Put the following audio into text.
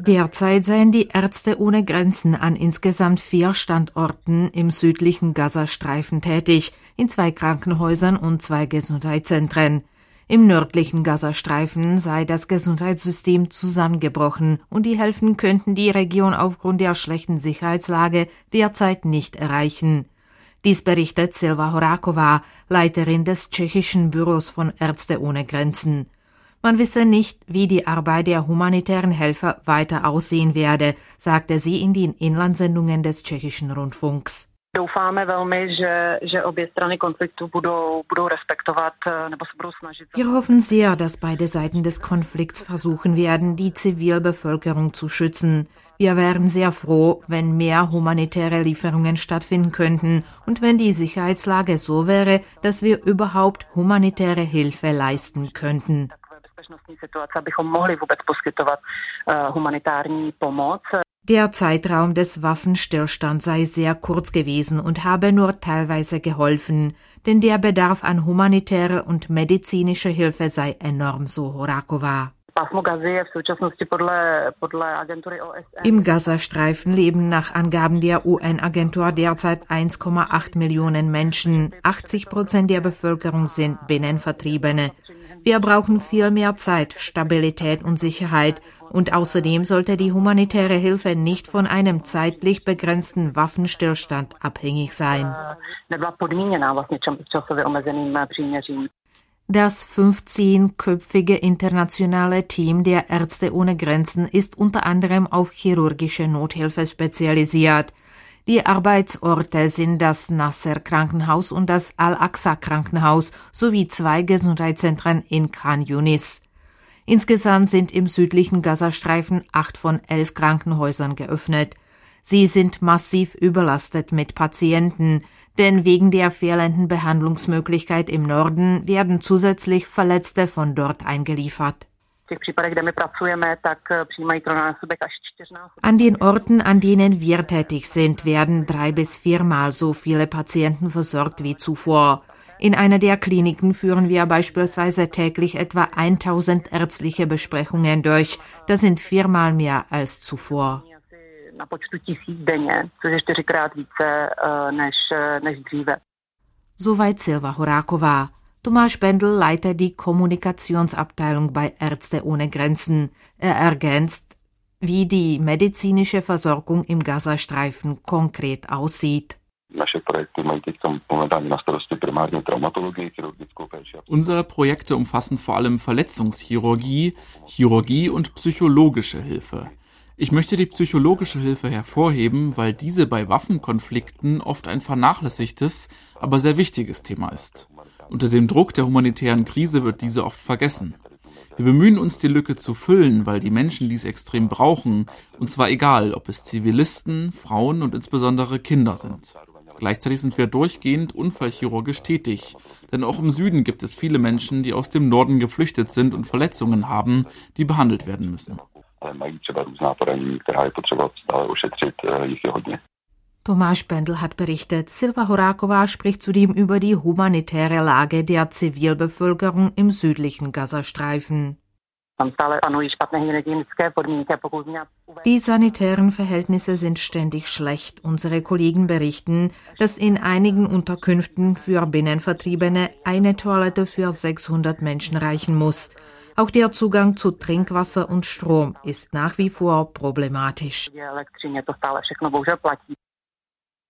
Derzeit seien die Ärzte ohne Grenzen an insgesamt vier Standorten im südlichen Gazastreifen tätig, in zwei Krankenhäusern und zwei Gesundheitszentren. Im nördlichen Gazastreifen sei das Gesundheitssystem zusammengebrochen und die Helfen könnten die Region aufgrund der schlechten Sicherheitslage derzeit nicht erreichen. Dies berichtet Silva Horakova, Leiterin des tschechischen Büros von Ärzte ohne Grenzen. Man wisse nicht, wie die Arbeit der humanitären Helfer weiter aussehen werde, sagte sie in den Inlandsendungen des tschechischen Rundfunks. Doufáme velmi, že, že obě strany konfliktu budou, budou respektovat eh, nebo se budou snažit. Wir hoffen sehr, dass beide Seiten des Konflikts versuchen werden, die Zivilbevölkerung zu schützen. Wir wären sehr froh, wenn mehr humanitäre Lieferungen stattfinden könnten und wenn die Sicherheitslage so wäre, dass wir überhaupt humanitäre Hilfe leisten könnten. Situace, abychom mohli vůbec poskytovat uh, humanitární pomoc. Der Zeitraum des Waffenstillstands sei sehr kurz gewesen und habe nur teilweise geholfen, denn der Bedarf an humanitärer und medizinischer Hilfe sei enorm, so Horakova. Im Gazastreifen leben nach Angaben der UN-Agentur derzeit 1,8 Millionen Menschen. 80 Prozent der Bevölkerung sind Binnenvertriebene. Wir brauchen viel mehr Zeit, Stabilität und Sicherheit, und außerdem sollte die humanitäre Hilfe nicht von einem zeitlich begrenzten Waffenstillstand abhängig sein. Das 15-köpfige internationale Team der Ärzte ohne Grenzen ist unter anderem auf chirurgische Nothilfe spezialisiert. Die Arbeitsorte sind das Nasser Krankenhaus und das Al-Aqsa Krankenhaus sowie zwei Gesundheitszentren in Khan Yunis. Insgesamt sind im südlichen Gazastreifen acht von elf Krankenhäusern geöffnet. Sie sind massiv überlastet mit Patienten, denn wegen der fehlenden Behandlungsmöglichkeit im Norden werden zusätzlich Verletzte von dort eingeliefert. An den Orten, an denen wir tätig sind, werden drei bis viermal so viele Patienten versorgt wie zuvor. In einer der Kliniken führen wir beispielsweise täglich etwa 1000 ärztliche Besprechungen durch. Das sind viermal mehr als zuvor. Soweit Silva Horakova. Tomasz Bendel leitet die Kommunikationsabteilung bei Ärzte ohne Grenzen. Er ergänzt, wie die medizinische Versorgung im Gazastreifen konkret aussieht. Unsere Projekte umfassen vor allem Verletzungschirurgie, Chirurgie und psychologische Hilfe. Ich möchte die psychologische Hilfe hervorheben, weil diese bei Waffenkonflikten oft ein vernachlässigtes, aber sehr wichtiges Thema ist. Unter dem Druck der humanitären Krise wird diese oft vergessen. Wir bemühen uns, die Lücke zu füllen, weil die Menschen dies extrem brauchen, und zwar egal, ob es Zivilisten, Frauen und insbesondere Kinder sind. Gleichzeitig sind wir durchgehend unfallchirurgisch tätig, denn auch im Süden gibt es viele Menschen, die aus dem Norden geflüchtet sind und Verletzungen haben, die behandelt werden müssen. Tomasz Bendel hat berichtet, Silva Horakova spricht zudem über die humanitäre Lage der Zivilbevölkerung im südlichen Gazastreifen. Die sanitären Verhältnisse sind ständig schlecht. Unsere Kollegen berichten, dass in einigen Unterkünften für Binnenvertriebene eine Toilette für 600 Menschen reichen muss. Auch der Zugang zu Trinkwasser und Strom ist nach wie vor problematisch.